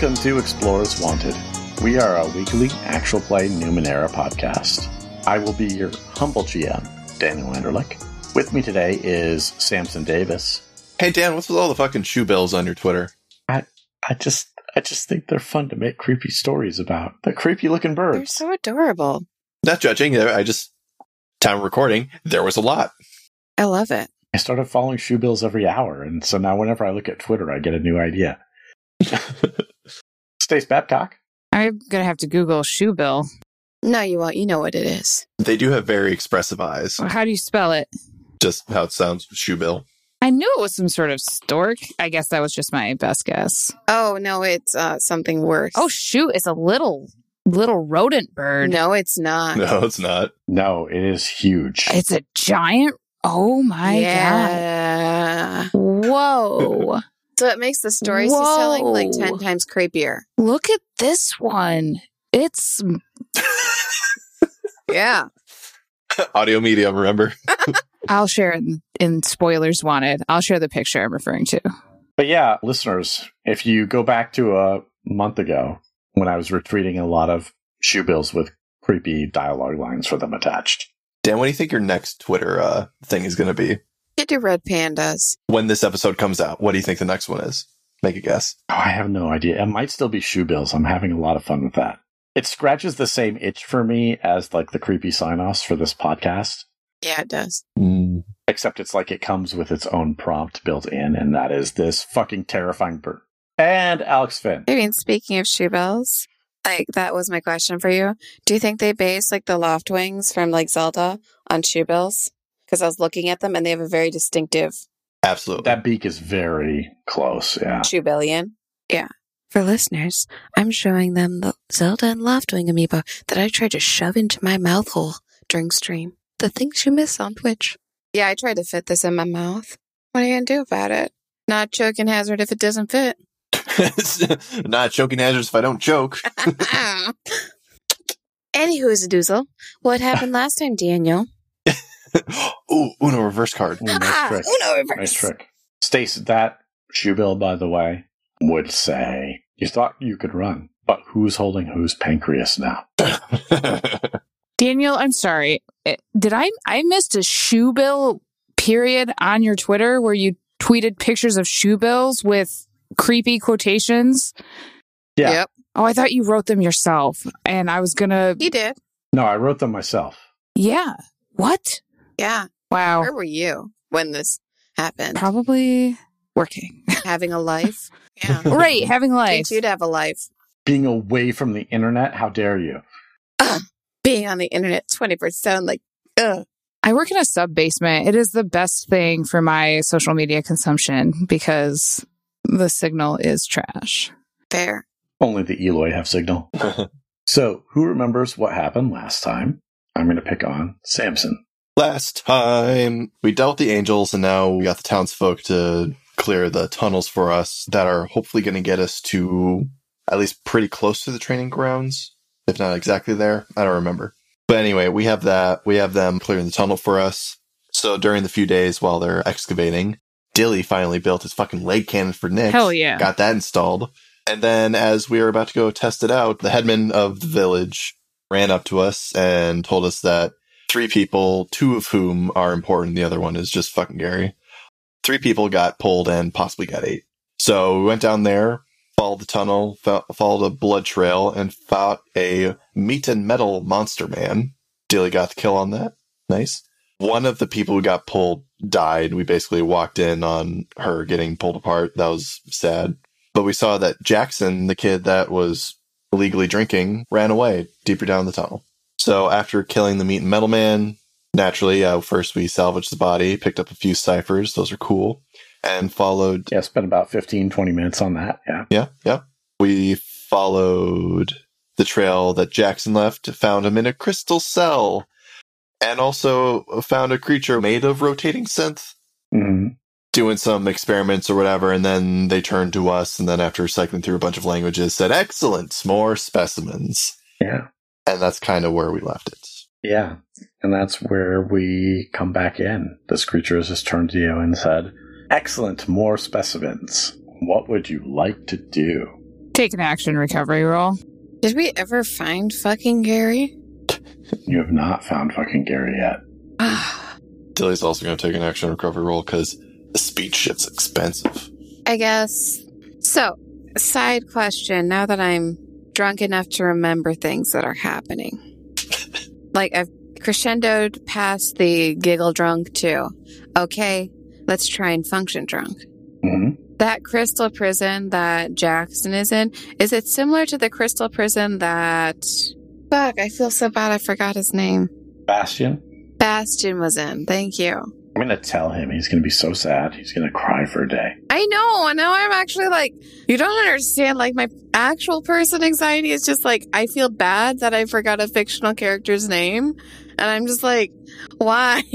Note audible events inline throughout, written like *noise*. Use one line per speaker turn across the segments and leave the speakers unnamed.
Welcome to Explorers Wanted. We are a weekly actual play Numenera podcast. I will be your humble GM, Daniel Anderlich. With me today is Samson Davis.
Hey Dan, what's with all the fucking shoe bills on your Twitter?
I I just I just think they're fun to make creepy stories about. The creepy looking birds.
They're so adorable.
Not judging. I just time recording. There was a lot.
I love it.
I started following shoe bills every hour, and so now whenever I look at Twitter, I get a new idea. *laughs* Stace Babcock.
I'm gonna have to Google shoe bill.
No, you won't. You know what it is.
They do have very expressive eyes.
How do you spell it?
Just how it sounds. Shoe bill.
I knew it was some sort of stork. I guess that was just my best guess.
Oh no, it's uh, something worse.
Oh shoot, it's a little little rodent bird.
no, it's not.
No, it's not.
No, it is huge.
It's a giant. Oh my
yeah.
god. Whoa.
So it makes the stories he's telling like ten times creepier.
Look at this one. It's
Yeah. *laughs*
Audio medium, remember? *laughs*
I'll share it in, in spoilers wanted. I'll share the picture I'm referring to.
But yeah, listeners, if you go back to a month ago when I was retweeting a lot of shoe bills with creepy dialogue lines for them attached.
Dan, what do you think your next Twitter uh, thing is going to be?
You do red pandas.
When this episode comes out, what do you think the next one is? Make a guess.
Oh, I have no idea. It might still be shoe bills. I'm having a lot of fun with that. It scratches the same itch for me as like the creepy sign offs for this podcast,
Yeah, it does. Mm.
except it's like it comes with its own prompt built in, and that is this fucking terrifying bird. And Alex Finn.
I mean, speaking of shoe bells, like that was my question for you. Do you think they base like the Loftwings from like Zelda on shoe bills? Because I was looking at them and they have a very distinctive
Absolutely.
That beak is very close. Yeah.
shoe billion. Yeah. For listeners, I'm showing them the Zelda and Loftwing amiibo that I tried to shove into my mouth hole during stream. The things you miss on Twitch. Yeah, I tried to fit this in my mouth. What are you gonna do about it? Not choking hazard if it doesn't fit. *laughs* *laughs*
Not choking hazards if I don't choke. *laughs*
Anywho's a doozle. What happened last time, Daniel? *gasps*
Ooh, Uno reverse card.
Ooh, nice
Ah,
trick.
Uno reverse.
Nice trick. Stace, that shoe bill, by the way, would say, You thought you could run, but who's holding whose pancreas now? *laughs*
Daniel, I'm sorry. Eh, Did I I missed a shoe bill period on your Twitter where you tweeted pictures of shoe bills with creepy quotations?
Yeah.
Yep,
Oh, I thought you wrote them yourself. And I was gonna
he did.
No, I wrote them myself.
Yeah. What?
Yeah.
Wow.
Where were you when this happened?
Probably working. *laughs*
Having a life? Yeah.
right, having life.
You'd have a life.
Being away from the internet, how dare you?
Being on the internet 24 7, like, ugh.
I work in a sub basement. It is the best thing for my social media consumption because the signal is trash.
Fair.
Only the Eloi have signal. *laughs* So, who remembers what happened last time? I'm going to pick on Samson.
Last time we dealt with the angels, and now we got the townsfolk to clear the tunnels for us that are hopefully going to get us to at least pretty close to the training grounds, if not exactly there. I don't remember. But anyway, we have that. We have them clearing the tunnel for us. So during the few days while they're excavating, Dilly finally built his fucking leg cannon for Nick.
Hell yeah.
Got that installed. And then as we were about to go test it out, the headman of the village ran up to us and told us that three people, two of whom are important, the other one is just fucking Gary. Three people got pulled and possibly got eight. So we went down there, followed the tunnel, fo- followed a blood trail, and fought a meat and metal monster man. Dilly got the kill on that. Nice. One of the people who got pulled died. We basically walked in on her getting pulled apart. That was sad. But we saw that Jackson, the kid that was illegally drinking, ran away deeper down the tunnel. So after killing the meat and metal man, naturally, uh, first we salvaged the body, picked up a few ciphers. Those are cool. And followed
Yeah, spent about 15, 20 minutes on that. Yeah.
yeah, yeah. We followed the trail that Jackson left, found him in a crystal cell, and also found a creature made of rotating synth
Mhm.
doing some experiments or whatever. And then they turned to us, and then after cycling through a bunch of languages, said, Excellent, more specimens.
Yeah.
And that's kind of where we left it.
Yeah. And that's where we come back in. This creature has just turned to you and said, Excellent, more specimens. What would you like to do?
Take an action recovery roll.
Did we ever find fucking Gary? *laughs*
You have not found fucking Gary yet. *sighs*
Dilly's also going to take an action recovery roll because the speed shit's expensive.
I guess. So, side question now that I'm drunk enough to remember things that are happening. *laughs* like, I've crescendoed past the giggle drunk too. Okay, let's try and function drunk.
hmm
That crystal prison that Jackson is in, is it similar to the crystal prison that. Fuck, I feel so bad I forgot his name.
Bastion.
Bastion was in. Thank you.
I'm gonna tell him he's gonna be so sad. He's gonna cry for a day.
I know. And now I'm actually like, you don't understand. Like, my actual person anxiety is just like, I feel bad that I forgot a fictional character's name. And I'm just like, why? *laughs*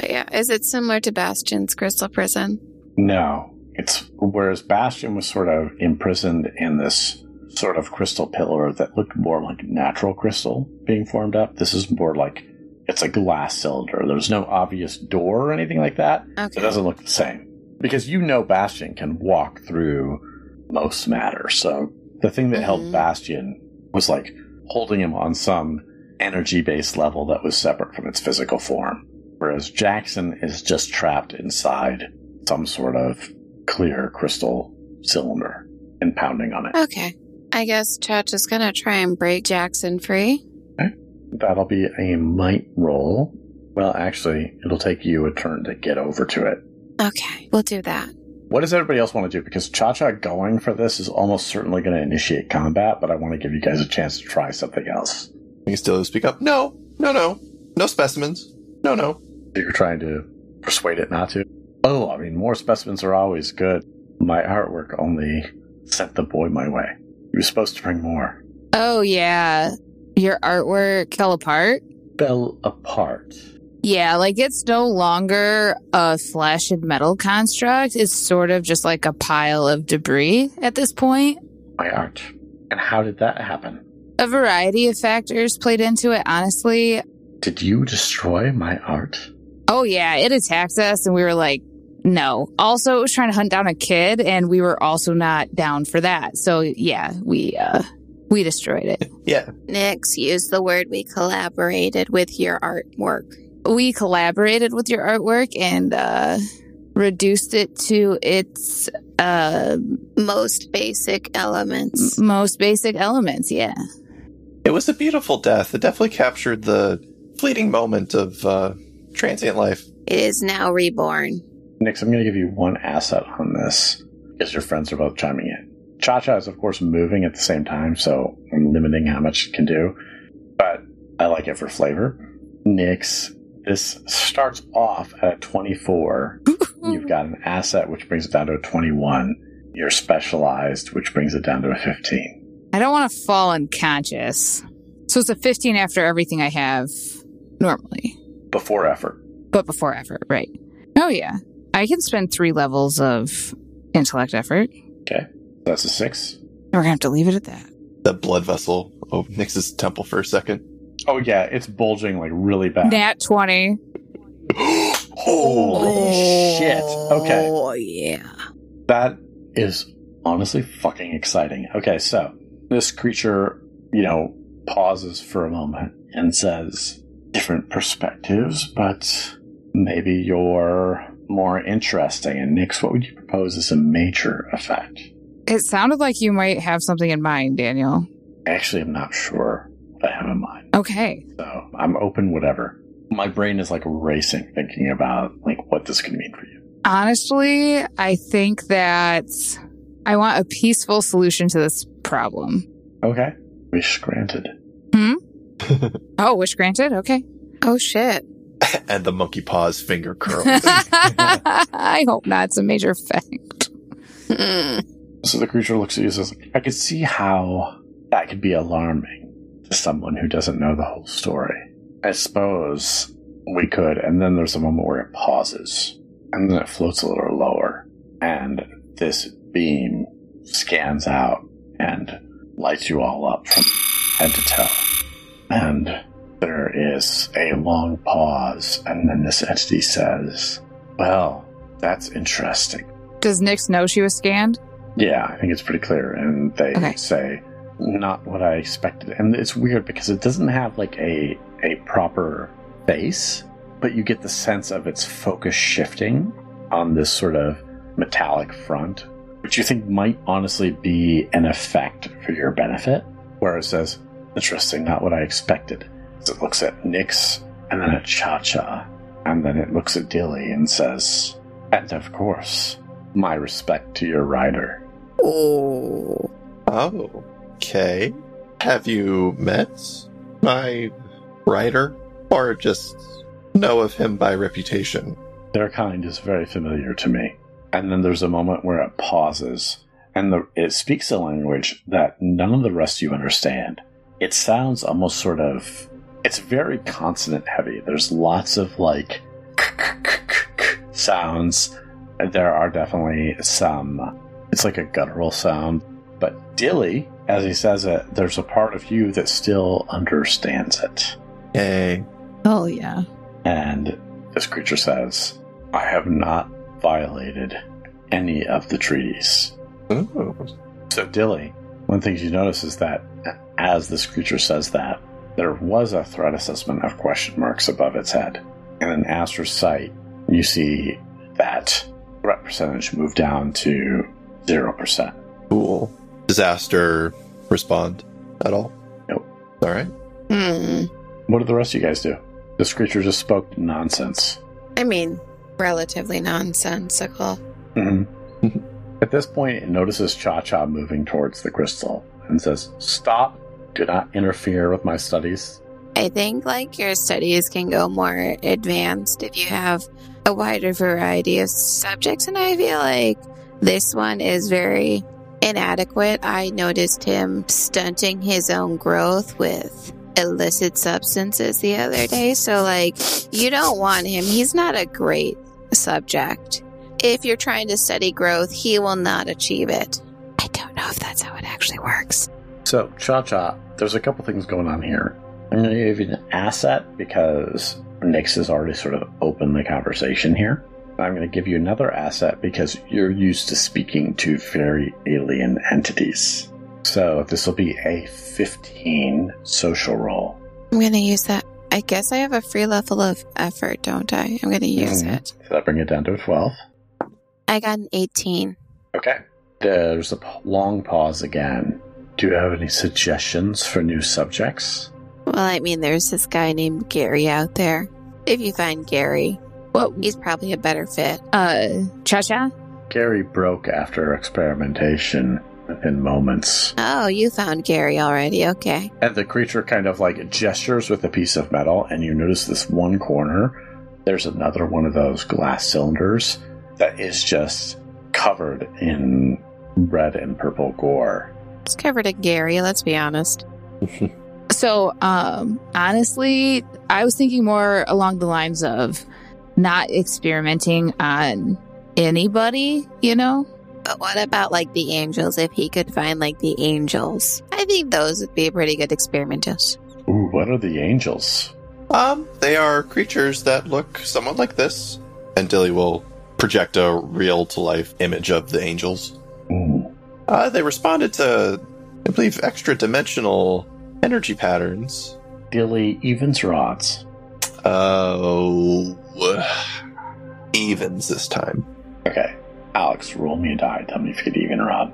But yeah, is it similar to Bastion's crystal prison?
No, it's whereas Bastion was sort of imprisoned in this sort of crystal pillar that looked more like natural crystal being formed up. This is more like it's a glass cylinder. There's no obvious door or anything like that.
Okay.
It doesn't look the same because you know Bastion can walk through most matter. So the thing that held
Mhm.
Bastion was like holding him on some energy based level that was separate from its physical form. Whereas Jackson is just trapped inside some sort of clear crystal cylinder and pounding on it.
Okay. I guess Chach is gonna try and break Jackson free.
That'll be a might roll. Well, actually, it'll take you a turn to get over to it.
Okay, we'll do that.
What does everybody else want to do? Because Cha Cha going for this is almost certainly going to initiate combat, but I want to give you guys a chance to try something else.
You can still speak up. No, no, no. No specimens. No, no.
You're trying to persuade it not to. Oh, I mean, more specimens are always good. My artwork only sent the boy my way. He was supposed to bring more.
Oh, yeah. Your artwork fell apart?
Fell apart.
Yeah, like it's no longer a flesh and metal construct. It's sort of just like a pile of debris at this point.
My art. And how did that happen?
A variety of factors played into it, honestly.
Did you destroy my art?
Oh, yeah, it attacked us, and we were like, no. Also, it was trying to hunt down a kid, and we were also not down for that. So, yeah, we, uh, we destroyed it. *laughs*
Yeah.
Nix used the word we collaborated with your artwork.
we collaborated with your artwork and, uh, reduced it to its, uh,
Most basic elements.
most basic elements. Yeah.
It was a beautiful death. It definitely captured the fleeting moment of uh, transient life.
It is now reborn.
Nix, I'm going to give you one asset on this because your friends are both chiming in. Cha Cha is, of course, moving at the same time, so I'm limiting how much it can do, but I like it for flavor. Nix, this starts off at a 24. *laughs* You've got an asset, which brings it down to a 21. You're specialized, which brings it down to a 15.
I don't want to fall unconscious. So it's a 15 after everything I have normally,
Before effort.
but before effort, right? Oh, yeah. I can spend three levels of intellect effort.
Okay. That's a 6.
We're going to have to leave it at that.
That blood vessel of Nix's temple for a second.
Oh, yeah, it's bulging like really bad.
Nat 20. *gasps*
Holy oh, shit. Okay.
Oh, yeah.
That is honestly fucking exciting. Okay, so this creature, you know, pauses for a moment and says, different perspectives, but maybe you're more interesting. And Nix, what would you propose as a major effect?
It sounded like you might have something in mind, Daniel.
Actually, I'm not sure what I have in mind.
Okay.
So I'm open, whatever. My brain is like racing thinking about like what this can mean for you.
Honestly, I think that I want a peaceful solution to this problem.
Okay. Wish granted. Hmm? *laughs*
oh, wish granted? Okay.
Oh, shit. *laughs*
and the monkey paws finger curls. *laughs*
I hope not. It's a major effect.
So the creature looks at you and says, I could see how that could be alarming to someone who doesn't know the whole story. I suppose we could. And then there's a moment where it pauses, and then it floats a little lower, and this beam scans out and lights you all up from head to toe. And there is a long pause, and then this entity says, Well, that's interesting.
Does Nix know she was scanned?
Yeah, I think it's pretty clear. And they
Okay.
say, not what I expected. And it's weird because it doesn't have like a, a proper face, but you get the sense of its focus shifting on this sort of metallic front, which you think might honestly be an effect for your benefit, where it says, interesting, not what I expected. So it looks at Nyx and then at Cha Cha, and then it looks at Dilly and says, and of course, my respect to your rider.
Oh.
Oh, okay. Have you met my writer, or just know of him by reputation?
Their kind is very familiar to me. And then there's a moment where it pauses, and the, it speaks a language that none of the rest of you understand. It sounds almost sort of. It's very consonant heavy. There's lots of like sounds. There are definitely some. It's like a guttural sound. But Dilly, as he says it, there's a part of you that still understands it.
Yay.
Oh yeah.
And this creature says, I have not violated any of the treaties.
Ooh.
So, Dilly, one of the things you notice is that as this creature says that, there was a threat assessment of question marks above its head. And in Astra's sight, you see that threat percentage move down to 0%.
Cool. Disaster respond at all?
Nope.
All right.
Hmm.
What did the rest of you guys do? This creature just spoke nonsense.
I mean, relatively nonsensical.
hmm *laughs* At this point, it notices Cha Cha moving towards the crystal and says, Stop. Do not interfere with my studies.
I think like your studies can go more advanced if you have a wider variety of subjects, and I feel like this one is very inadequate. I noticed him stunting his own growth with illicit substances the other day, so like you don't want him. He's not a great subject. If you're trying to study growth, he will not achieve it. I don't know if that's how it actually works.
So, Cha Cha, there's a couple things going on here. I'm going to give you an asset because Nyx has already sort of opened the conversation here. I'm going to give you another asset because you're used to speaking to very alien entities. So, this will be a 15 social roll.
I'm going to use that. I guess I have a free level of effort, don't I? I'm going to use
Mhm.
it.
So, that bring it down to a 12.
I got an 18.
Okay. There's a long pause again. Do you have any suggestions for new subjects?
Well, I mean, there's this guy named Gary out there. If you find Gary,
well,
he's probably a better fit.
Uh, Cha Cha.
Gary broke after experimentation in moments.
Oh, you found Gary already. Okay.
And the creature kind of like gestures with a piece of metal, and you notice this one corner. There's another one of those glass cylinders that is just covered in red and purple gore.
It's covered in Gary, let's be honest. *laughs*
So, um, honestly, I was thinking more along the lines of not experimenting on anybody, you know?
But what about like the angels? If he could find like the angels, I think those would be a pretty good experimenters.
Ooh, what are the angels?
Um, they are creatures that look somewhat like this. And Dilly will project a real to life image of the angels.
Ooh.
Uh, they responded to, I believe, extra dimensional energy patterns.
Dilly evens or odds?
Oh, evens this time.
Okay. Alex, roll me a die. Tell me if you get even or odd.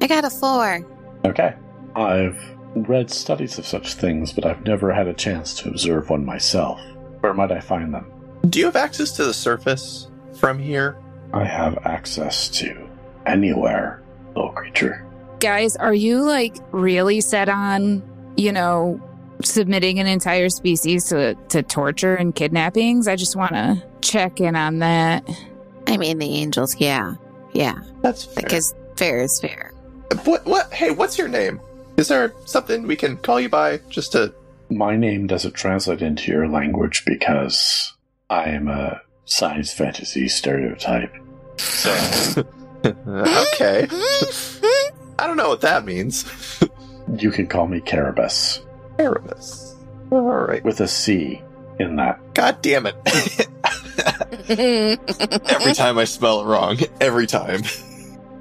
I got a four.
Okay. I've read studies of such things, but I've never had a chance to observe one myself. Where might I find them?
Do you have access to the surface from here?
I have access to anywhere, little creature.
Guys, are you like really set on, you know, submitting an entire species to, to torture and kidnappings? I just want to check in on that.
I mean, the angels, yeah. Yeah.
That's fair.
Because fair is fair.
What? What? Hey, what's your name? Is there something we can call you by just to?
My name doesn't translate into your language because I am a science fantasy stereotype. So, *laughs*
okay. I don't know what that means. *laughs*
you can call me Carabus.
Carabus. All right.
with a C in that.
God damn it! *laughs* Every time I spell it wrong. Every time.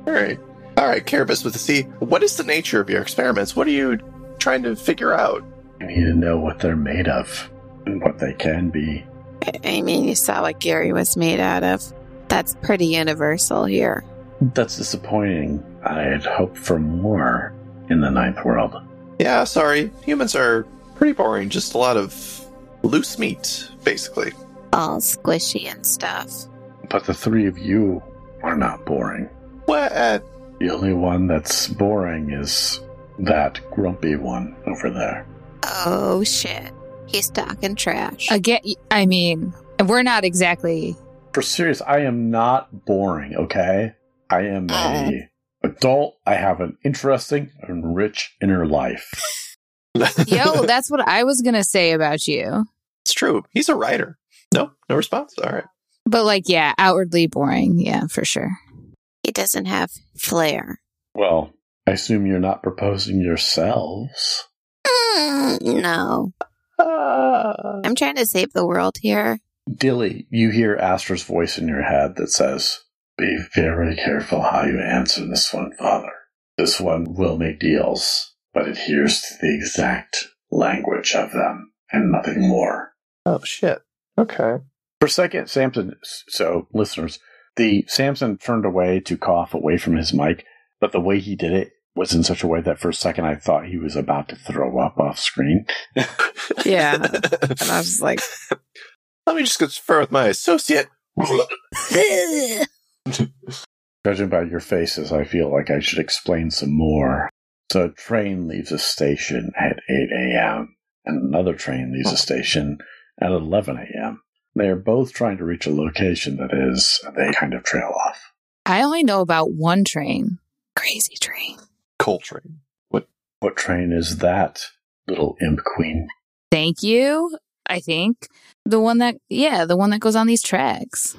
All right. All right, Carabas with a C. What is the nature of your experiments? What are you trying to figure out?
I need to know what they're made of and what they can be.
I mean, you saw what Gary was made out of. That's pretty universal here.
That's disappointing. I had hoped for more in the ninth world.
Yeah, sorry. Humans are pretty boring. Just a lot of loose meat, basically.
All squishy and stuff.
But the three of you are not boring.
What?
The only one that's boring is that grumpy one over there.
Oh shit. He's talking trash.
Again, I mean, we're not exactly.
For serious, I am not boring, okay? I am a oh. Adult. I have an interesting and rich inner life. *laughs*
Yo, *laughs* that's what I was gonna say about you.
It's true. He's a writer. No, no response. All right.
But like, yeah, outwardly boring. Yeah, for sure.
he doesn't have flair.
Well, I assume you're not proposing yourselves.
Mm, no.
Uh,
I'm trying to save the world here.
Dilly, you hear Astra's voice in your head that says, Be very careful how you answer this one, Father. This one will make deals, but adheres to the exact language of them and nothing more.
oh shit. Okay.
For a second, Samson, so listeners, the Samson turned away to cough away from his mic, but the way he did it was in such a way that for a second I thought he was about to throw up off screen. *laughs*
Yeah. And I was like, *laughs*
Let me just confer with my associate. *laughs*
Judging by your faces, I feel like I should explain some more. So a train leaves a station at 8 a.m. and another train leaves a station at 11 a.m. They are both trying to reach a location that is, they kind of trail off.
I only know about one train.
crazy train.
Coal train.
What What train is that, little imp queen?
Thank you. I think the one that, yeah, the one that goes on these tracks.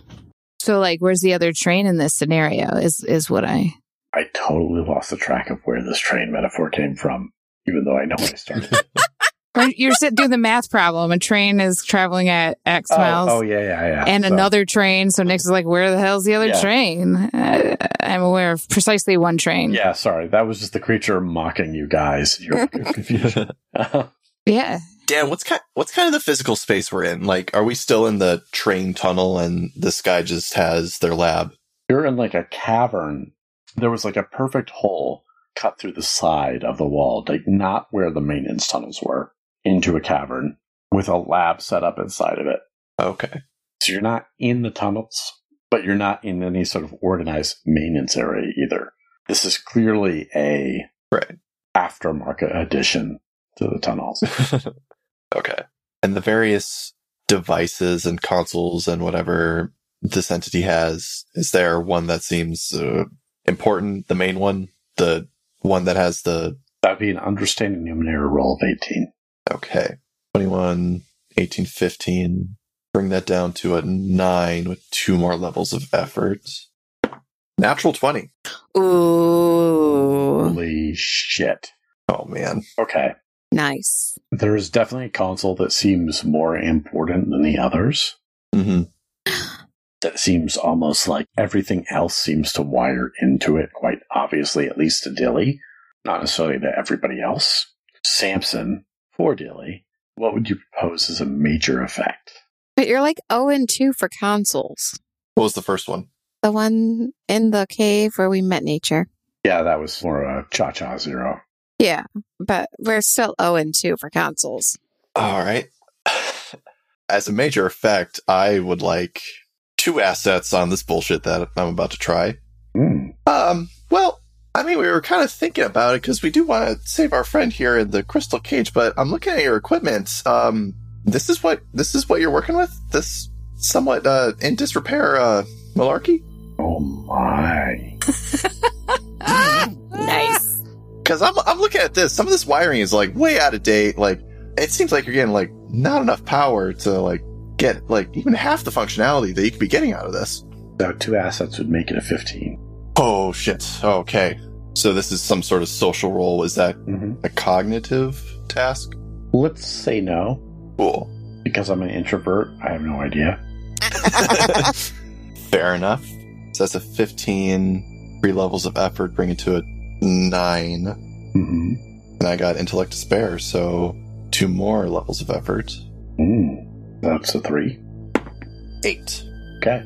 So, like, where's the other train in this scenario? Is is what I.
I totally lost the track of where this train metaphor came from, even though I know where I started. *laughs*
You're sitting doing the math problem. A train is traveling at X miles.
oh, oh, yeah, yeah, yeah.
and
So-
another train. So Nick's is like, where the hell's the other
Yeah.
train? Uh, I'm aware of precisely one train.
Yeah, sorry. That was just the creature mocking you guys. You're *laughs* confused. *laughs*
Yeah.
Dan, what's kind what's kind of the physical space we're in? Like, are we still in the train tunnel and this guy just has their lab?
You're in like a cavern. There was like a perfect hole cut through the side of the wall, like not where the maintenance tunnels were, into a cavern with a lab set up inside of it.
Okay.
So you're not in the tunnels, but you're not in any sort of organized maintenance area either. This is clearly a
Right.
aftermarket addition to the tunnels. *laughs*
okay. And the various devices and consoles and whatever this entity has, is there one that seems uh, important? The main one? The one that has the.
That'd be an understanding numenera roll of 18.
Okay. 21, 18, 15. Bring that down to a 9 with two more levels of effort. Natural 20.
Ooh.
Holy shit.
Oh, man.
Okay.
Nice.
There is definitely a console that seems more important than the others.
hmm
That seems almost like everything else seems to wire into it quite obviously, at least to Dilly. Not necessarily to everybody else. Samson, for Dilly, what would you propose as a major effect?
But you're like 0 and 2 for consoles.
What was the first one?
The one in the cave where we met nature.
Yeah, that was more a cha cha zero.
Yeah, but we're still 0 and 2 for consoles.
All right. *sighs* As a major effect, I would like two assets on this bullshit that I'm about to try.
Hmm.
Um, well, I mean, we were kind of thinking about it because we do want to save our friend here in the crystal cage, but I'm looking at your equipment. Um, this is what this is what you're working with. This somewhat uh, in disrepair uh, malarkey.
Oh my. *laughs* *laughs*
Nice.
Because I'm I'm looking at this. Some of this wiring is like way out of date. Like it seems like you're getting like not enough power to like get like even half the functionality that you could be getting out of this.
So two assets would make it a 15.
Oh shit. Okay. So this is some sort of social roll. Is that
hmm
a cognitive task?
Let's say no.
Cool.
Because I'm an introvert, I have no idea. *laughs*
Fair enough. So that's a 15 three levels of effort, bring it to a nine.
hmm
And I got intellect to spare, so two more levels of effort.
Mm. That's a three.
Eight.
Okay.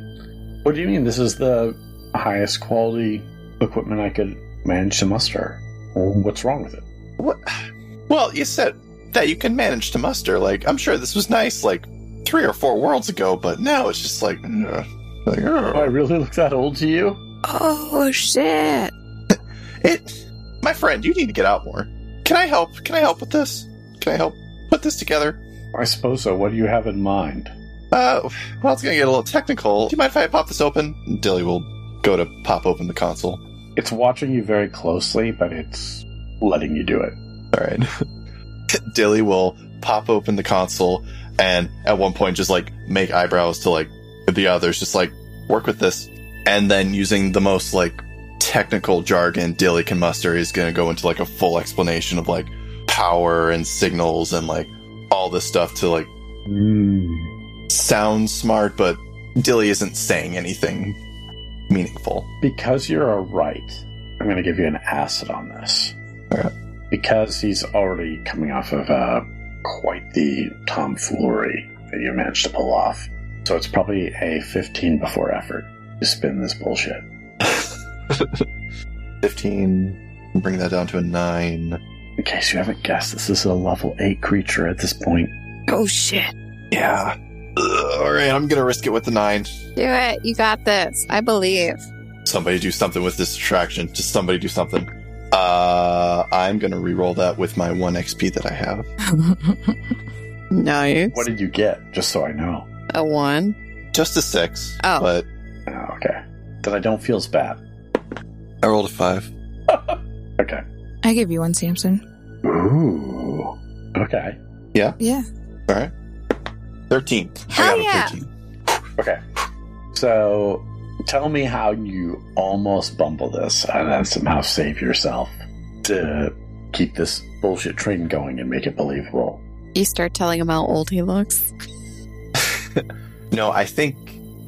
What do you mean? This is the highest quality equipment I could manage to muster. Well, what's wrong with it?
What? Well, you said that you can manage to muster. Like, I'm sure this was nice, like, three or four worlds ago, but now it's just like, uh, like
Do I
uh,
really look that old to you?
Oh shit!
It. My friend, you need to get out more. Can I help? Can I help with this? Can I help put this together?
I suppose so. What do you have in mind?
Uh, well, it's gonna get a little technical. Do you mind if I pop this open? Dilly will go to pop open the console.
It's watching you very closely, but it's letting you do it.
All right. *laughs* Dilly will pop open the console and at one point just like make eyebrows to like the others, just like work with this. And then using the most like technical jargon Dilly can muster is going to go into like a full explanation of like power and signals and like all this stuff to like
Mm.
sound smart, but Dilly isn't saying anything meaningful.
Because you're a right, I'm going to give you an acid on this.
Alright.
Because he's already coming off of uh, quite the tomfoolery that you managed to pull off. So it's probably a 15 before effort to spin this bullshit. *laughs*
15, bring that down to a 9.
In case you haven't guessed, this is a level 8 creature at this point.
Oh shit!
Yeah. Ugh, all right, I'm gonna risk it with the nine.
Do it! You got this. I believe.
Somebody do something with this distraction. Just somebody do something. Uh, I'm gonna re-roll that with my one XP that I have. *laughs*
nice.
What did you get? Just so I know.
A one.
Just a six.
Oh.
but
Oh, okay. Then I don't feel as bad.
I rolled a five. *laughs*
Okay.
I give you one, Samson.
Ooh. Okay.
Yeah. Yeah.
All right. Thirteen. I
Hell
got a
yeah.
13.
Okay. So tell me how you almost bumble this and then somehow save yourself to keep this bullshit train going and make it believable.
You start telling him how old he looks. *laughs*
No, I think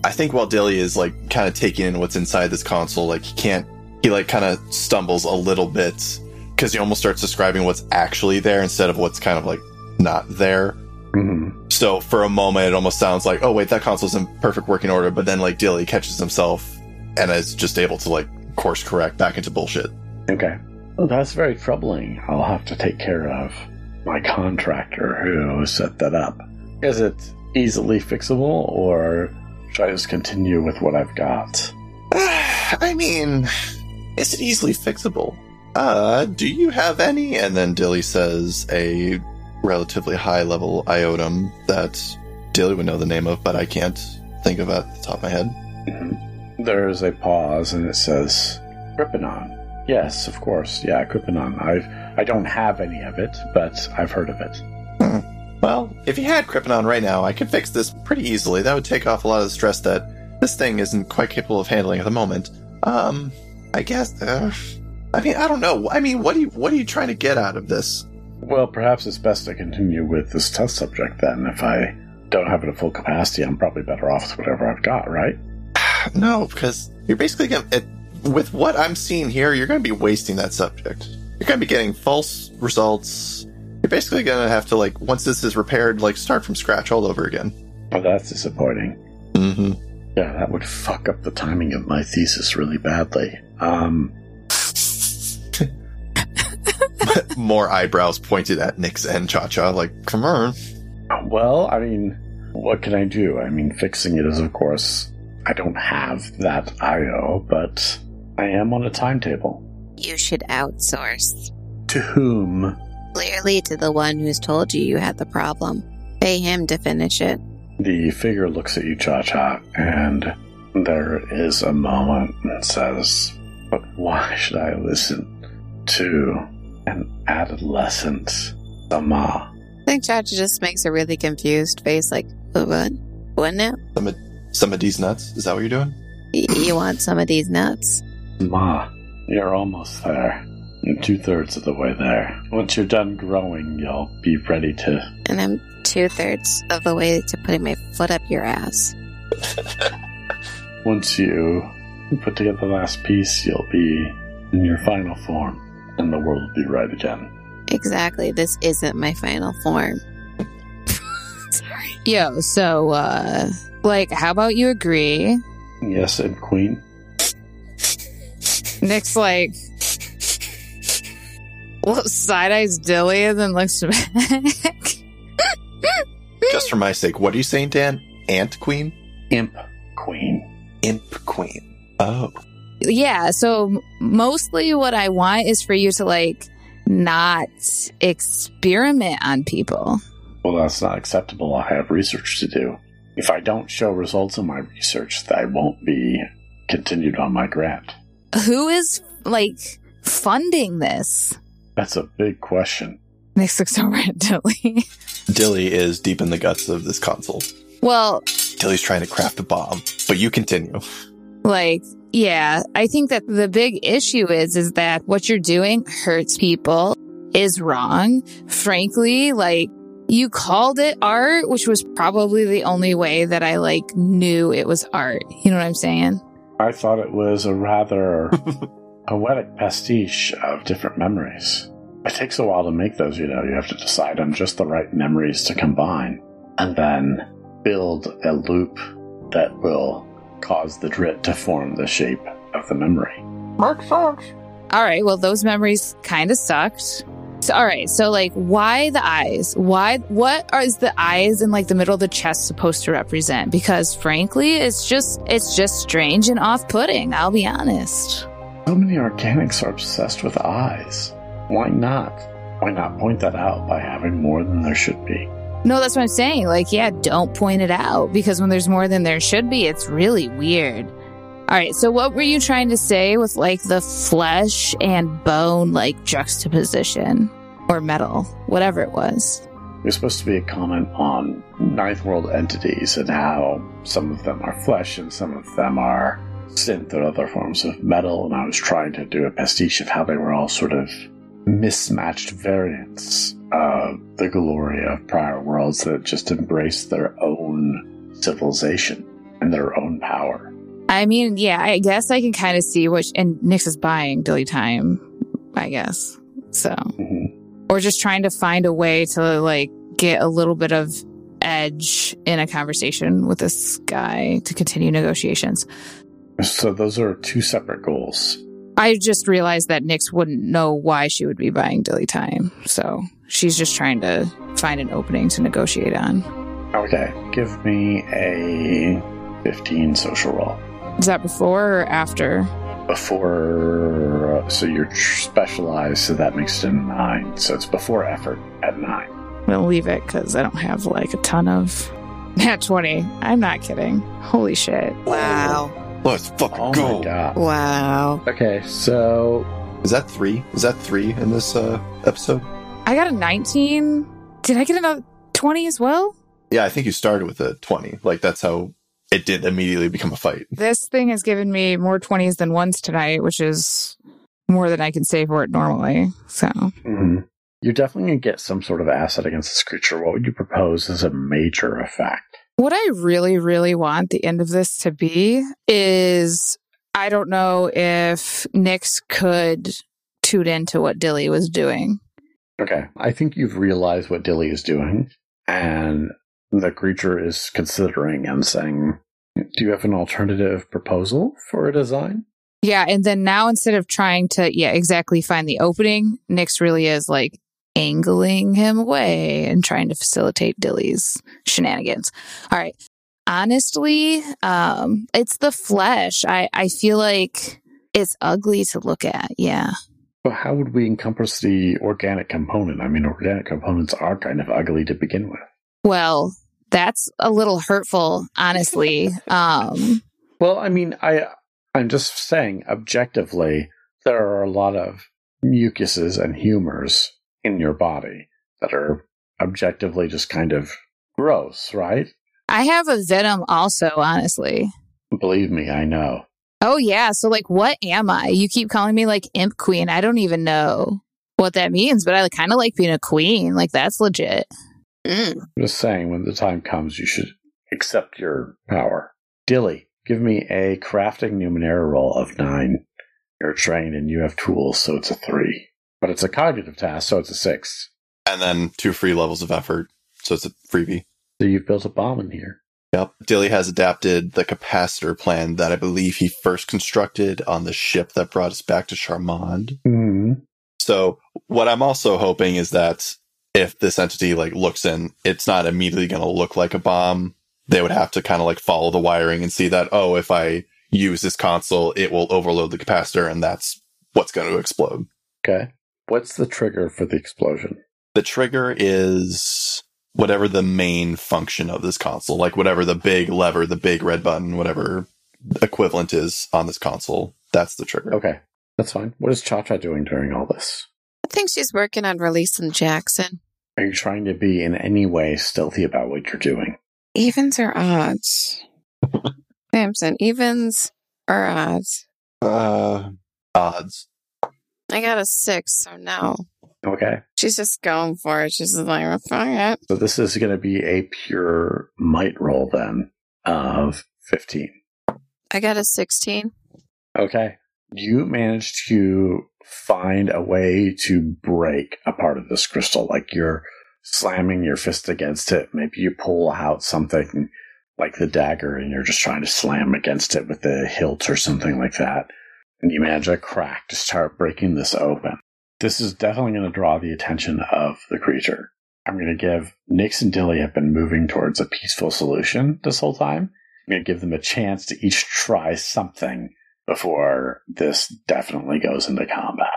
I think while Dilly is like kind of taking in what's inside this console, like he can't. He like kind of stumbles a little bit because he almost starts describing what's actually there instead of what's kind of like not there.
Mm-hmm.
So for a moment, it almost sounds like, oh wait, that console's in perfect working order. But then like Dilly catches himself and is just able to like course correct back into bullshit.
Okay. Well, that's very troubling. I'll have to take care of my contractor who set that up. Is it easily fixable, or should I just continue with what I've got? *sighs*
I mean, is it easily fixable? Uh, do you have any? And then Dilly says a relatively high level iotum that Dilly would know the name of, but I can't think of at the top of my head.
Mhm. There's a pause, and it says, Kryptonon. Yes, of course. Yeah, Kryptonon. I've, I don't have any of it, but I've heard of it.
Well, if you had Krypton right now, I could fix this pretty easily. That would take off a lot of the stress that this thing isn't quite capable of handling at the moment. Um, I guess. Uh, I mean, I don't know. I mean, what do you what are you trying to get out of this?
Well, perhaps it's best to continue with this test subject then. If I don't have it at full capacity, I'm probably better off with whatever I've got, right? *sighs*
No, because you're basically going to, with what I'm seeing here, you're going to be wasting that subject. You're going to be getting false results. You're basically going to have to, like, once this is repaired, like, start from scratch all over again.
Oh, that's disappointing.
Mm-hmm.
Yeah, that would fuck up the timing of my thesis really badly. Um, *laughs*
More eyebrows pointed at Nix and Cha Cha, like, come on.
well, I mean, what can I do? I mean, fixing it is, of course, I don't have that IO, but I am on a timetable.
You should outsource.
To whom?
Clearly to the one who's told you you had the problem. Pay him to finish it.
The figure looks at you, Cha Cha, and there is a moment and says, But why should I listen to an adolescent Sama?
I think Chacha just makes a really confused face like, what? What now?
Some of, some of these nuts. Is that what you're doing?
Y- you want some of these nuts?
Ma, you're almost there. You're two thirds of the way there. Once you're done growing, you'll be ready to.
And I'm two thirds of the way to putting my foot up your ass. *laughs*
Once you you put together the last piece, you'll be in your final form, and the world will be right again.
Exactly. This isn't my final form. *laughs* Sorry.
Yo, so, uh, like, how about you agree?
Yes, and Queen.
Nick's like, well, side eyes Dilly and then looks back. *laughs*
Just for my sake, what are you saying, Dan? Ant Queen?
Imp Queen.
Imp Queen. Oh.
yeah, so mostly what I want is for you to, like, not experiment on people.
Well, that's not acceptable. I have research to do. If I don't show results in my research, I won't be continued on my grant.
Who is, like, funding this?
That's a big question.
Nick looks over at Dilly.
Dilly is deep in the guts of this console.
well,
Dilly's trying to craft a bomb, but you continue.
Like, yeah, I think that the big issue is, is that what you're doing hurts people, is wrong. Frankly, like, you called it art, which was probably the only way that I, like, knew it was art. You know what I'm saying?
I thought it was a rather *laughs* poetic pastiche of different memories. It takes a while to make those, you know. You have to decide on just the right memories to combine, and then build a loop that will cause the drit to form the shape of the memory. Mark sucks.
All right, well, those memories kind of sucked. So, all right, so like, why the eyes? Why? What are is the eyes in like the middle of the chest supposed to represent? Because frankly, it's just it's just strange and off-putting. I'll be honest.
So many organics are obsessed with eyes. Why not? Why not point that out by having more than there should be?
No, that's what I'm saying. Like, yeah, don't point it out because when there's more than there should be, it's really weird. All right, so what were you trying to say with like the flesh and bone like juxtaposition or metal, whatever it was?
It was supposed to be a comment on ninth world entities and how some of them are flesh and some of them are synth or other forms of metal. And I was trying to do a pastiche of how they were all sort of mismatched variants of the glory of prior worlds that just embrace their own civilization and their own power.
I mean, yeah, I guess I can kind of see which, and Nyx is buying Dilly Time, I guess. So,
Mhm.
or just trying to find a way to like get a little bit of edge in a conversation with this guy to continue negotiations.
So those are two separate goals.
I just realized that Nyx wouldn't know why she would be buying Dilly Time. So she's just trying to find an opening to negotiate on.
Okay, give me a 15 social roll.
Is that before or after?
Before, uh, so you're specialized, so that makes it a 9. So it's before effort at 9.
I'm going to leave it because I don't have like a ton of. *laughs* Nat 20. I'm not kidding. Holy shit.
Wow.
Let's fucking
Oh
go.
my god.
Wow.
Okay, so
Is that three? Is that three in this uh, episode?
I got a 19. Did I get another 20 as well?
Yeah, I think you started with a 20. Like, that's how it did immediately become a fight.
This thing has given me more 20s than ones tonight, which is more than I can say for it normally. So,
mhm. you're definitely going to get some sort of asset against this creature. What would you propose as a major effect?
What I really, really want the end of this to be is I don't know if Nyx could tune into what Dilly was doing.
Okay, I think you've realized what Dilly is doing, and the creature is considering and saying, Do you have an alternative proposal for a design?
Yeah. And then now instead of trying to, yeah, exactly find the opening, Nyx really is like angling him away and trying to facilitate Dilly's shenanigans. All right. Honestly, um, it's the flesh. I, I feel like it's ugly to look at. Yeah.
But how would we encompass the organic component? I mean, organic components are kind of ugly to begin with.
Well, that's a little hurtful, honestly. Um,
Well, I mean, I I'm just saying objectively, there are a lot of mucuses and humors in your body that are objectively just kind of gross, right?
I have a venom also, honestly.
Believe me, I know.
Oh yeah. So like what am I? You keep calling me like imp queen. I don't even know what that means, but I kind of like being a queen. Like that's legit.
Mm.
I'm just saying when the time comes you should accept your power. Dilly, Give me a crafting Numenera roll of nine. You're trained and you have tools, so it's a three. But it's a cognitive task, so it's a six.
And then two free levels of effort. So it's a freebie.
So you've built a bomb in here.
Yep. Dilly has adapted the capacitor plan that I believe he first constructed on the ship that brought us back to Charmand.
Mm-hmm.
So what I'm also hoping is that if this entity like looks in, it's not immediately going to look like a bomb. They would have to kind of like follow the wiring and see that, oh, if I use this console, it will overload the capacitor and that's what's going to explode.
Okay. What's the trigger for the explosion?
The trigger is whatever the main function of this console, like whatever the big lever, the big red button, whatever equivalent is on this console. That's the trigger.
Okay. That's fine. What is Cha Cha doing during all this?
I think she's working on releasing Jackson.
Are you trying to be in any way stealthy about what you're doing?
Evens or odds? *laughs* Samson, evens or odds?
Uh, odds.
I got a six, so no.
Okay.
She's just going for it. She's just like, fuck it.
So this is going to be a pure might roll then of 15.
I got a 16.
Okay. You managed to find a way to break a part of this crystal. Like you're slamming your fist against it. Maybe you pull out something like the dagger and you're just trying to slam against it with the hilt or something like that. And you manage a crack to start breaking this open. This is definitely going to draw the attention of the creature. I'm going to give Nix and Dilly have been moving towards a peaceful solution this whole time. I'm going to give them a chance to each try something before this definitely goes into combat.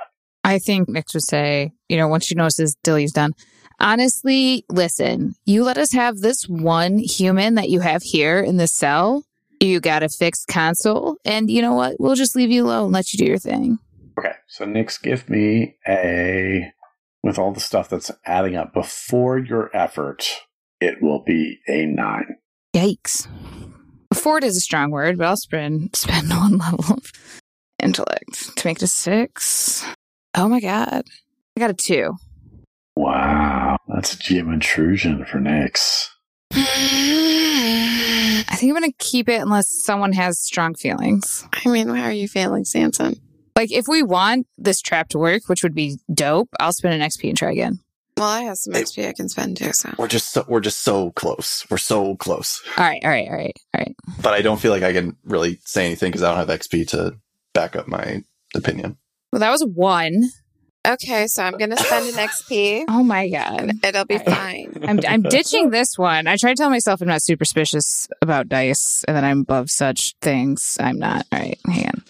I think Nix would say, you know, once she notices Dilly's done, honestly, listen, you let us have this one human that you have here in the cell. You got a fixed console, and you know what? We'll just leave you alone, let you do your thing.
Okay, so Nix, give me a with all the stuff that's adding up before your effort. It will be a nine.
Yikes. Afford is a strong word, but I'll spend spend *laughs* one level of intellect to make it a six. Oh my god. I got a two.
Wow, that's a GM intrusion for Nix. *laughs*
I think I'm gonna keep it unless someone has strong feelings.
I mean, how are you feeling, Samson?
Like if we want this trap to work, which would be dope, I'll spend an XP and try again.
Well, I have some
Hey.
XP I can spend too, so.
We're just so, we're just so close. We're so close.
All right, all right, all right, all right.
But I don't feel like I can really say anything because I don't have XP to back up my opinion.
Well, that was one.
Okay, so I'm going to spend an XP. *laughs*
Oh my god.
It'll be fine.
I'm I'm ditching this one. I try to tell myself I'm not superstitious about dice and that I'm above such things. I'm not. All right, hang on.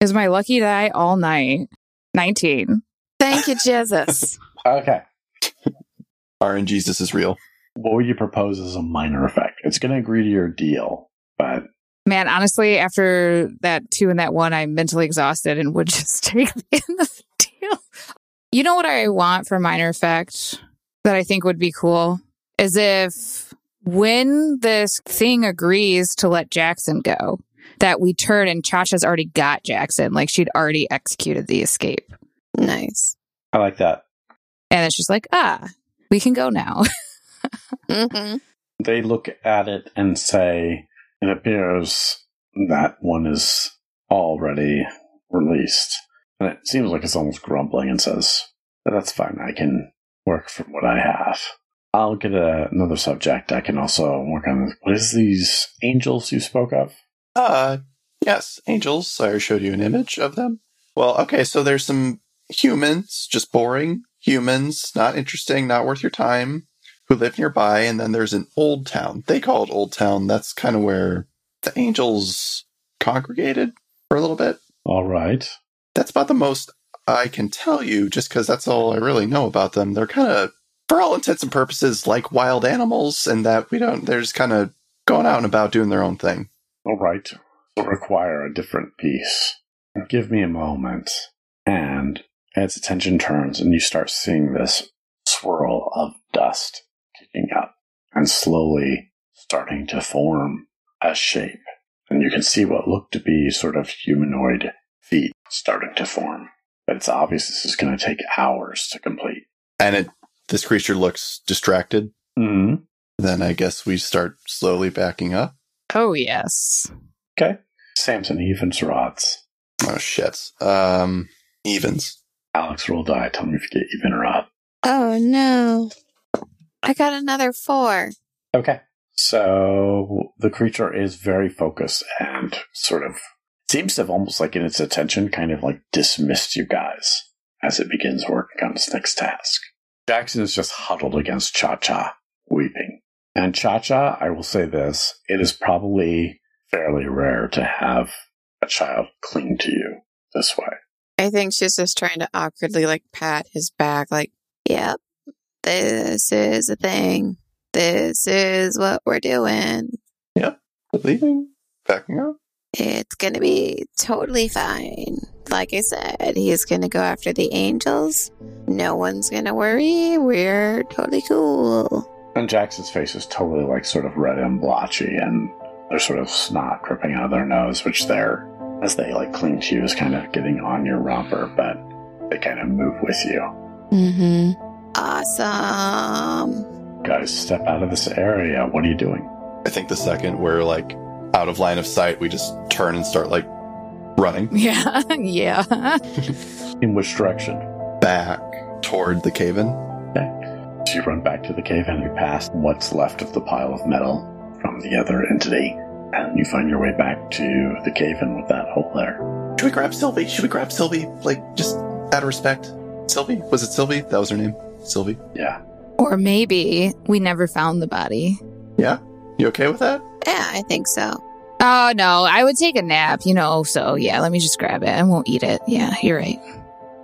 Is my lucky die all night? 19.
Thank you, Jesus. *laughs*
Okay.
RNG, Jesus is real.
What would you propose as a minor effect? It's going to agree to your deal, but
Man, honestly, after that two and that one, I'm mentally exhausted and would *laughs* just take the end of the deal. You know what I want for minor effect that I think would be cool? Is if when this thing agrees to let Jackson go, that we turn and Chacha's already got Jackson, like she'd already executed the escape.
nice.
I like that.
And it's just like, ah, we can go now. *laughs*
hmm
They look at it and say, it appears that one is already released. And it seems like it's almost grumbling and says, that's fine, I can work from what I have. I'll get a, another subject. I can also work on this. what is these angels you spoke of?
Uh, yes, angels. I showed you an image of them. Well, okay, so there's some humans, just boring humans, not interesting, not worth your time, who live nearby, and then there's an old town. They call it Old Town. That's kind of where the angels congregated for a little bit.
All right.
That's about the most I can tell you, just because that's all I really know about them. They're kind of, for all intents and purposes, like wild animals, and that we don't, they're just kind of going out and about doing their own thing.
All right. Will require a different piece. Give me a moment. And as attention turns and you start seeing this swirl of dust kicking up and slowly starting to form a shape. And you can see what looked to be sort of humanoid feet starting to form. But it's obvious this is going to take hours to complete.
And it, this creature looks distracted.
Mm-hmm.
Then I guess we start slowly backing up.
oh, yes.
Okay. Samson evens rods.
Oh shit. Um, evens.
Alex roll die. Tell me if you get even or odd.
Oh no. I got another four.
Okay. So the creature is very focused and sort of seems to have almost like in its attention kind of like dismissed you guys as it begins working on its next task. Jackson is just huddled against Cha Cha, weeping. And Cha Cha, I will say this, it is probably fairly rare to have a child cling to you this way.
I think she's just trying to awkwardly like pat his back, like, yep, this is a thing. This is what we're doing.
Yep, leaving? Backing up?
It's gonna be totally fine. Like I said, he's gonna go after the angels. No one's gonna worry. We're totally cool.
And Jackson's face is totally like sort of red and blotchy, and there's sort of snot dripping out of their nose, which they're, as they like cling to you, is kind of getting on your romper, but they kind of move with you.
Mm-hmm. Awesome.
Guys, step out of this area. What are you doing?
I think the second we're like out of line of sight, we just turn and start like running *laughs*
Yeah, *laughs* yeah.
In which direction?
back toward the cave in.
So you run back to the cave and you pass what's left of the pile of metal from the other entity, and you find your way back to the cave in with that hole there.
Should we grab Sylvie? Should we grab Sylvie? Like, just out of respect. Sylvie? Was it Sylvie? That was her name? Sylvie?
Yeah.
Or maybe we never found the body.
Yeah? You okay with that?
Yeah, I think so.
Oh no, I would take a nap, you know. So yeah, let me just grab it. I won't eat it. Yeah, you're right.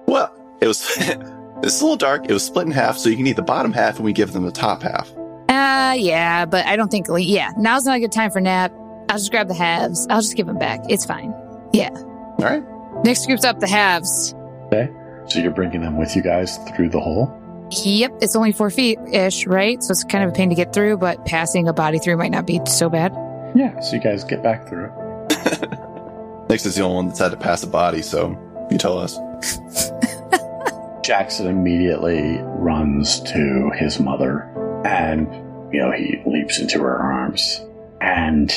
Well, it was. *laughs* it's a little dark. It was split in half, so you can eat the bottom half and we give them the top half.
Uh, yeah, but I don't think. Yeah, now's not a good time for nap. I'll just grab the halves. I'll just give them back. It's fine. Yeah.
All right?
Nick scoops up the halves. Okay.
So you're bringing them with you guys through the hole?
Yep, it's only four feet ish, right? So it's kind of a pain to get through, but passing a body through might not be so bad.
Yeah. So you guys get back through. *laughs*
Next is the only one that's had to pass a body, so you tell us. *laughs*
Jackson immediately runs to his mother and, you know, he leaps into her arms and,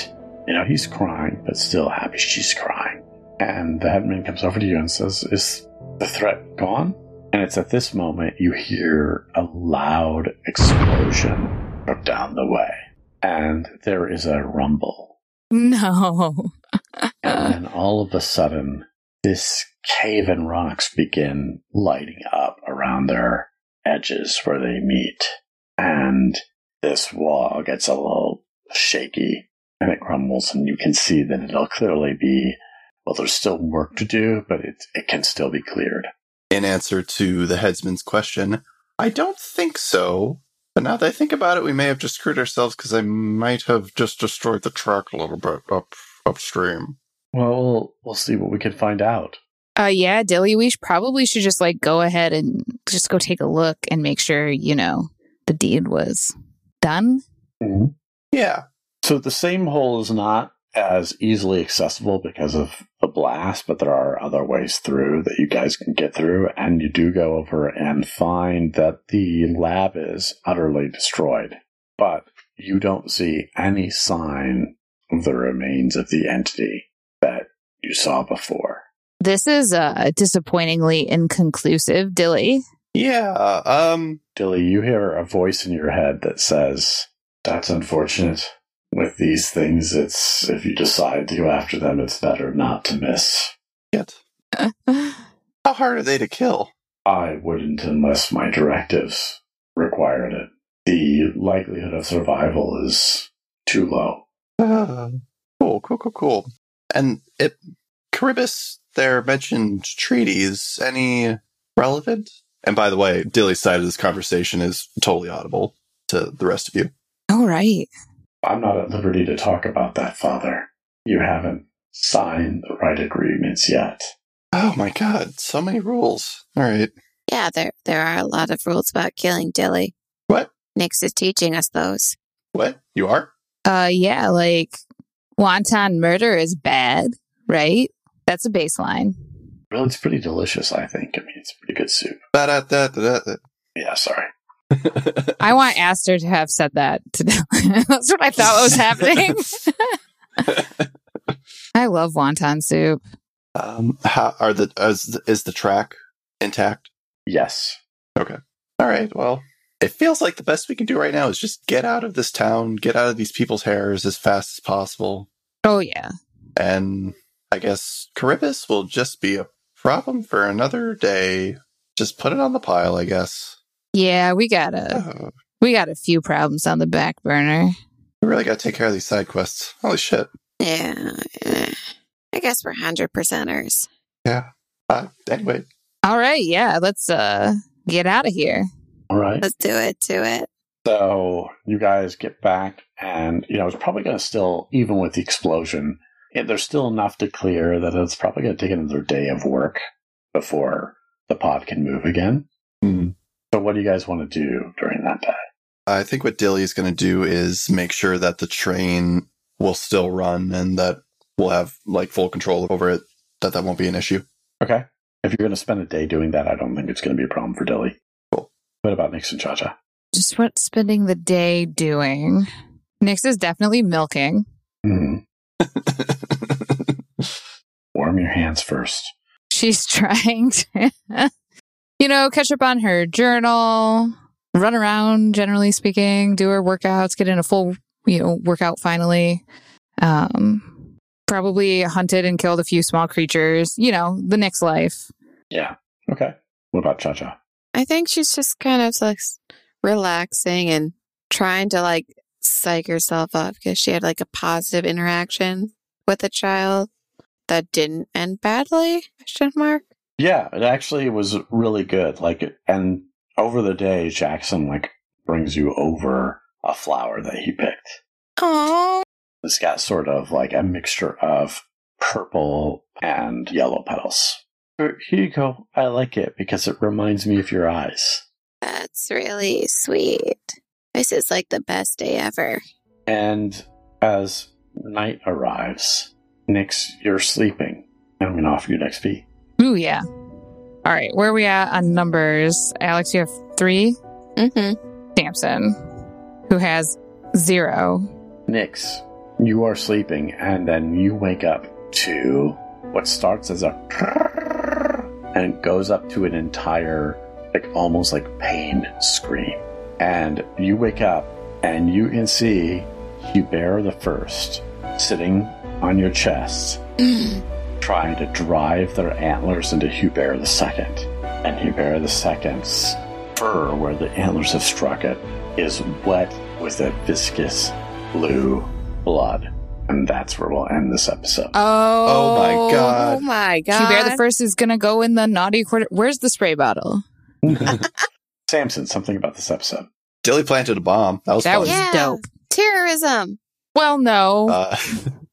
you know, he's crying, but still happy she's crying. And the headman comes over to you and says, Is the threat gone? And it's at this moment you hear a loud explosion from down the way. And there is a rumble.
No.
And then all of a sudden, this cave and rocks begin lighting up around their edges where they meet. And this wall gets a little shaky and it crumbles, and you can see that it'll clearly be well, there's still work to do, but it, it can still be cleared.
In answer to the headsman's question, I don't think so. But now that I think about it, we may have just screwed ourselves because I might have just destroyed the track a little bit up upstream.
Well, we'll, we'll see what we can find out.
Uh, yeah, Dilly, we probably should just like go ahead and just go take a look and make sure, you know, the deed was done.
Yeah.
So the same hole is not as easily accessible because of the blast, but there are other ways through that you guys can get through, and you do go over and find that the lab is utterly destroyed. But you don't see any sign of the remains of the entity that you saw before.
This is uh disappointingly inconclusive, Dilly.
Yeah. Um.
Dilly, you hear a voice in your head that says, That's unfortunate. With these things, it's if you decide to go after them, it's better not to miss.
Shit. *laughs* How hard are they to kill?
I wouldn't unless my directives required it. The likelihood of survival is too low.
Uh, cool, cool, cool, cool. And it, Charybdis, their mentioned treaties, any relevant? And by the way, Dilly's side of this conversation is totally audible to the rest of you.
All right.
I'm not at liberty to talk about that, Father. You haven't signed the right agreements yet.
Oh my god, so many rules. All right.
Yeah, there there are a lot of rules about killing Dilly.
What?
Nix is teaching us those.
What? You are?
Uh yeah, like wonton murder is bad, right? That's a baseline.
Well, it's pretty delicious, I think. I mean, it's pretty good soup.
Ba-da-da-da-da.
Yeah, sorry.
I want Aster to have said that to *laughs* That's what I thought was happening. *laughs* I love wonton soup.
Um, how are the is, is the track intact?
Yes. Okay.
All right. Well, it feels like the best we can do right now is just get out of this town, get out of these people's hairs as fast as possible,
Oh yeah.
and I guess Charybdis will just be a problem for another day. Just put it on the pile, I guess.
Yeah, we got a
Oh,
we got a few problems on the back burner.
we really got to take care of these side quests. Holy shit!
Yeah. eh. I guess we're hundred percenters.
Yeah. Uh, anyway,
All right, yeah, let's uh get out of here.
All right.
Let's do it. Do it.
So you guys get back, and you know it's probably going to still, even with the explosion, it, there's still enough to clear that it's probably going to take another day of work before the pod can move again.
hmm,
So what do you guys want to do during that day?
I think what Dilly is going to do is make sure that the train will still run and that we'll have like full control over it. That that won't be an issue.
Okay. If you're going to spend a day doing that, I don't think it's going to be a problem for Dilly.
Cool.
What about Nix and Cha Cha?
Just what spending the day doing. Nix is definitely milking.
Hmm. *laughs* Warm your hands first.
She's *laughs* trying to, you know, catch up on her journal, run around, generally speaking, do her workouts, get in a full, you know, workout finally. Um, probably hunted and killed a few small creatures, you know, the next life.
Yeah. Okay. What about Cha Cha?
I think she's just kind of like relaxing and trying to like psych herself up because she had like a positive interaction with a child that didn't end badly. Question mark.
Yeah, it actually was really good. Like, and over the day, Jackson like brings you over a flower that he picked.
Oh,
It's got sort of like a mixture of purple and yellow petals. Here you go. I like it because it reminds me of your eyes.
that's really sweet. This is like the best day ever.
And as night arrives, Nix, you're sleeping. I'm going to offer you an XP.
Ooh, yeah. All right, where are we at on numbers? Alex, you have three.
Mm-hmm.
Samson, who has zero.
Nix, you are sleeping, and then you wake up to what starts as a *laughs* and goes up to an entire, like almost like pain scream. And you wake up, and you can see Hubert the First sitting on your chest, *laughs* trying to drive their antlers into Hubert II. And Hubert II's fur, where the antlers have struck it, is wet with a viscous blue blood. And that's where we'll end this episode.
Oh,
Oh my God.
Oh my god.
Hubert the first is gonna go in the naughty quarter. Where's the spray bottle? *laughs*
Samson, something about this episode.
Dilly planted a bomb. That was
That
fun.
was
Yeah.
dope.
Terrorism.
Well, no,
Uh, *laughs*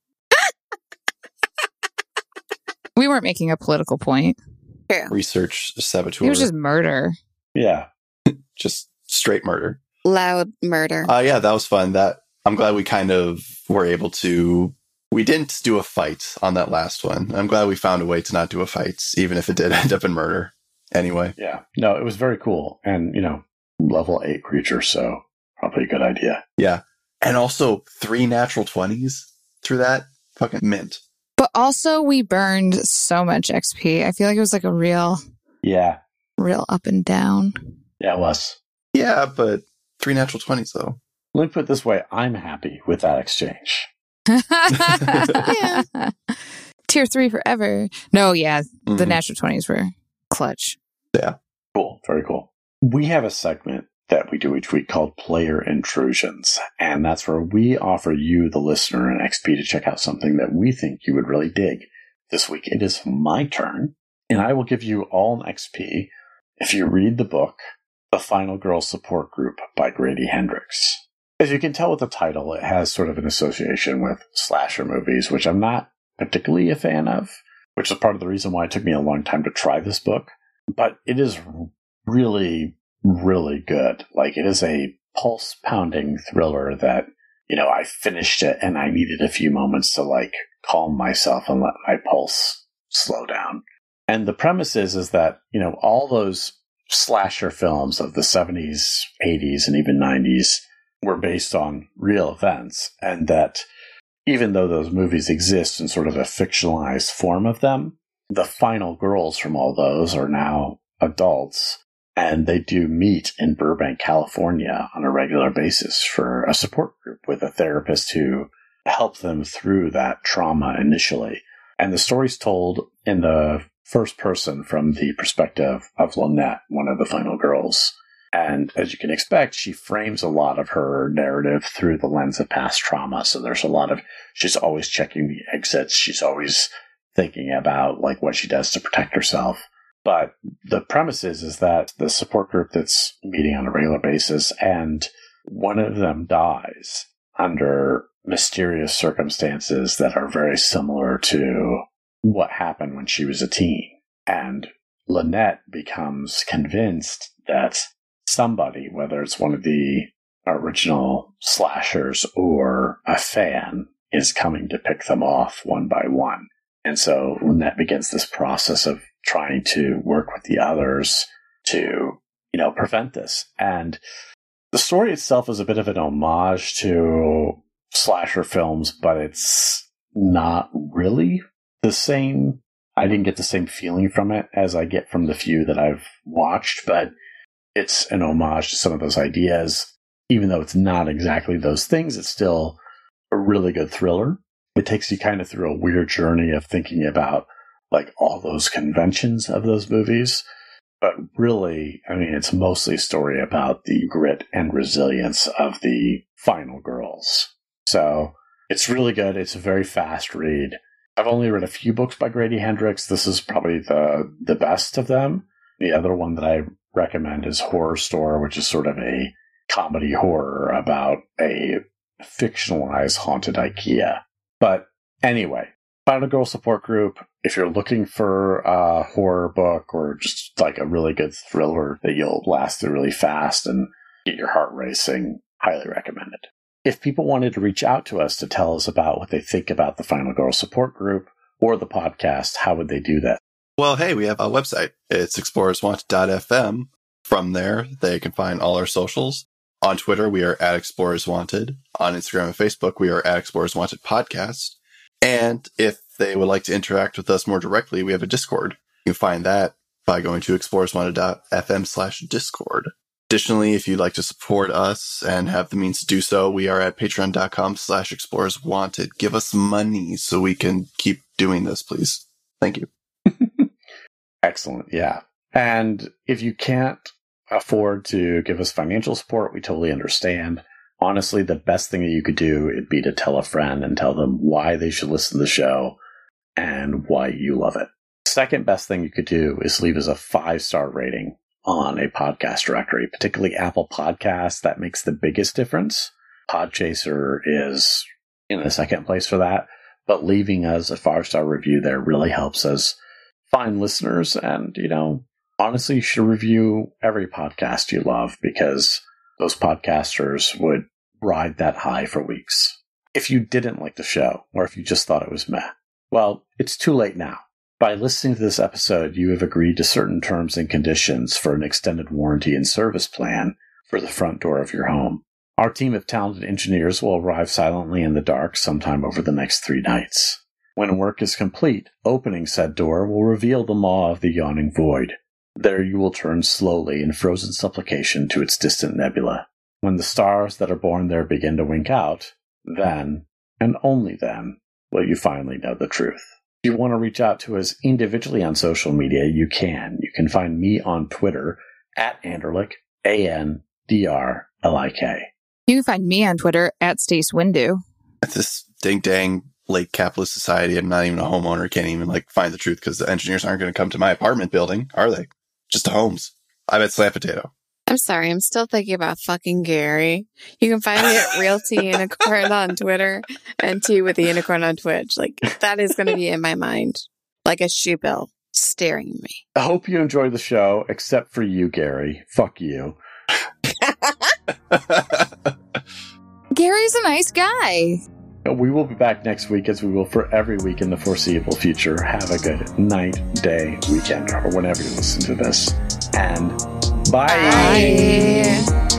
we weren't making a political point.
True.
research saboteur.
It was just murder.
Yeah. *laughs*
just straight murder.
Loud murder.
Uh, yeah, that was fun. That I'm glad we kind of were able to. We didn't do a fight on that last one. I'm glad we found a way to not do a fight, even if it did *laughs* end up in murder. Anyway,
Yeah. No, it was very cool. And, you know, level eight creature, so probably a good idea.
yeah, and also three natural twenties through that fucking mint.
But also, we burned so much XP. I feel like it was like a real,
Yeah.
real up and down.
Yeah, it was.
Yeah, but three natural twenties though.
Let me put it this way I'm happy with that exchange. *laughs* *laughs*
Tier three forever. No, yeah, the
Mhm.
natural twenties were clutch. Yeah.
Cool. Very cool. We have a segment that we do each week called Player Intrusions, and that's where we offer you, the listener, an XP to check out something that we think you would really dig. This week it is my turn, and I will give you all an XP if you read the book, The Final Girl Support Group by Grady Hendrix. As you can tell with the title, it has sort of an association with slasher movies, which I'm not particularly a fan of, which is part of the reason why it took me a long time to try this book. But it is really, really good. Like it is a pulse pounding thriller that, you know, I finished it and I needed a few moments to like calm myself and let my pulse slow down. And the premise is, is that, you know, all those slasher films of the 70s, 80s, and even 90s were based on real events and that even though those movies exist in sort of a fictionalized form of them, the final girls from all those are now adults and they do meet in Burbank, California on a regular basis for a support group with a therapist who helps them through that trauma initially. And the story's told in the first person from the perspective of Lynette, one of the final girls. And as you can expect, she frames a lot of her narrative through the lens of past trauma. So there's a lot of, she's always checking the exits. She's always thinking about like what she does to protect herself. But the premise is, is that the support group that's meeting on a regular basis and one of them dies under mysterious circumstances that are very similar to what happened when she was a teen. And Lynette becomes convinced that somebody, whether it's one of the original slashers or a fan, is coming to pick them off one by one. And so Lynette begins this process of trying to work with the others to, you know, prevent this. And the story itself is a bit of an homage to slasher films, but it's not really the same. I didn't get the same feeling from it as I get from the few that I've watched, but it's an homage to some of those ideas. Even though it's not exactly those things, it's still a really good thriller. It takes you kind of through a weird journey of thinking about like all those conventions of those movies. But really, I mean, it's mostly a story about the grit and resilience of the final girls. So it's really good. It's a very fast read. I've only read a few books by Grady Hendrix. This is probably the the best of them. The other one that I recommend is Horrorstör, which is sort of a comedy horror about a fictionalized haunted IKEA. But anyway, Final Girl Support Group, if you're looking for a horror book or just like a really good thriller that you'll last through really fast and get your heart racing, highly recommended. If people wanted to reach out to us to tell us about what they think about the Final Girl Support Group or the podcast, how would they do that?
Well, hey, we have a website. It's explorerswanted.fm. From there, they can find all our socials. On Twitter, we are at Explorers Wanted. On Instagram and Facebook, we are at Explorers Wanted Podcast. And if they would like to interact with us more directly, we have a Discord. You can find that by going to explorerswanted.fm slash Discord. Additionally, if you'd like to support us and have the means to do so, we are at patreon.com slash explorers wanted. Give us money so we can keep doing this, please. Thank you. *laughs*
Excellent. Yeah. And if you can't afford to give us financial support, we totally understand. Honestly, the best thing that you could do would be to tell a friend and tell them why they should listen to the show and why you love it. Second best thing you could do is leave us a five star rating on a podcast directory, particularly Apple Podcasts. That makes the biggest difference. Podchaser is in the second place for that, but leaving us a five star review there really helps us find listeners. And, you know, honestly, you should review every podcast you love because those podcasters would ride that high for weeks. If you didn't like the show, or if you just thought it was meh, well, it's too late now. By listening to this episode, you have agreed to certain terms and conditions for an extended warranty and service plan for the front door of your home. Our team of talented engineers will arrive silently in the dark sometime over the next three nights. When work is complete, opening said door will reveal the maw of the yawning void. There you will turn slowly in frozen supplication to its distant nebula. When the stars that are born there begin to wink out, then, and only then, will you finally know the truth. If you want to reach out to us individually on social media, you can. You can find me on Twitter at Andrlik, A N D R L I K.
You can find me on Twitter at Stace Windu.
At this ding dang late capitalist society, I'm not even a homeowner, can't even like find the truth because the engineers aren't going to come to my apartment building, are they? Just to homes. I'm at Slam Potato.
I'm sorry, I'm still thinking about fucking Gary. You can find me at *laughs* Real Tea Unicorn on Twitter and Tea with the Unicorn on Twitch. Like that is going to be in my mind, like a shoe bill staring at me.
I hope you enjoy the show, except for you, Gary. Fuck you. *laughs*
Gary's a nice guy.
We will be back next week as we will for every week in the foreseeable future. Have a good night, day, weekend, or whenever you listen to this. And bye.
Bye.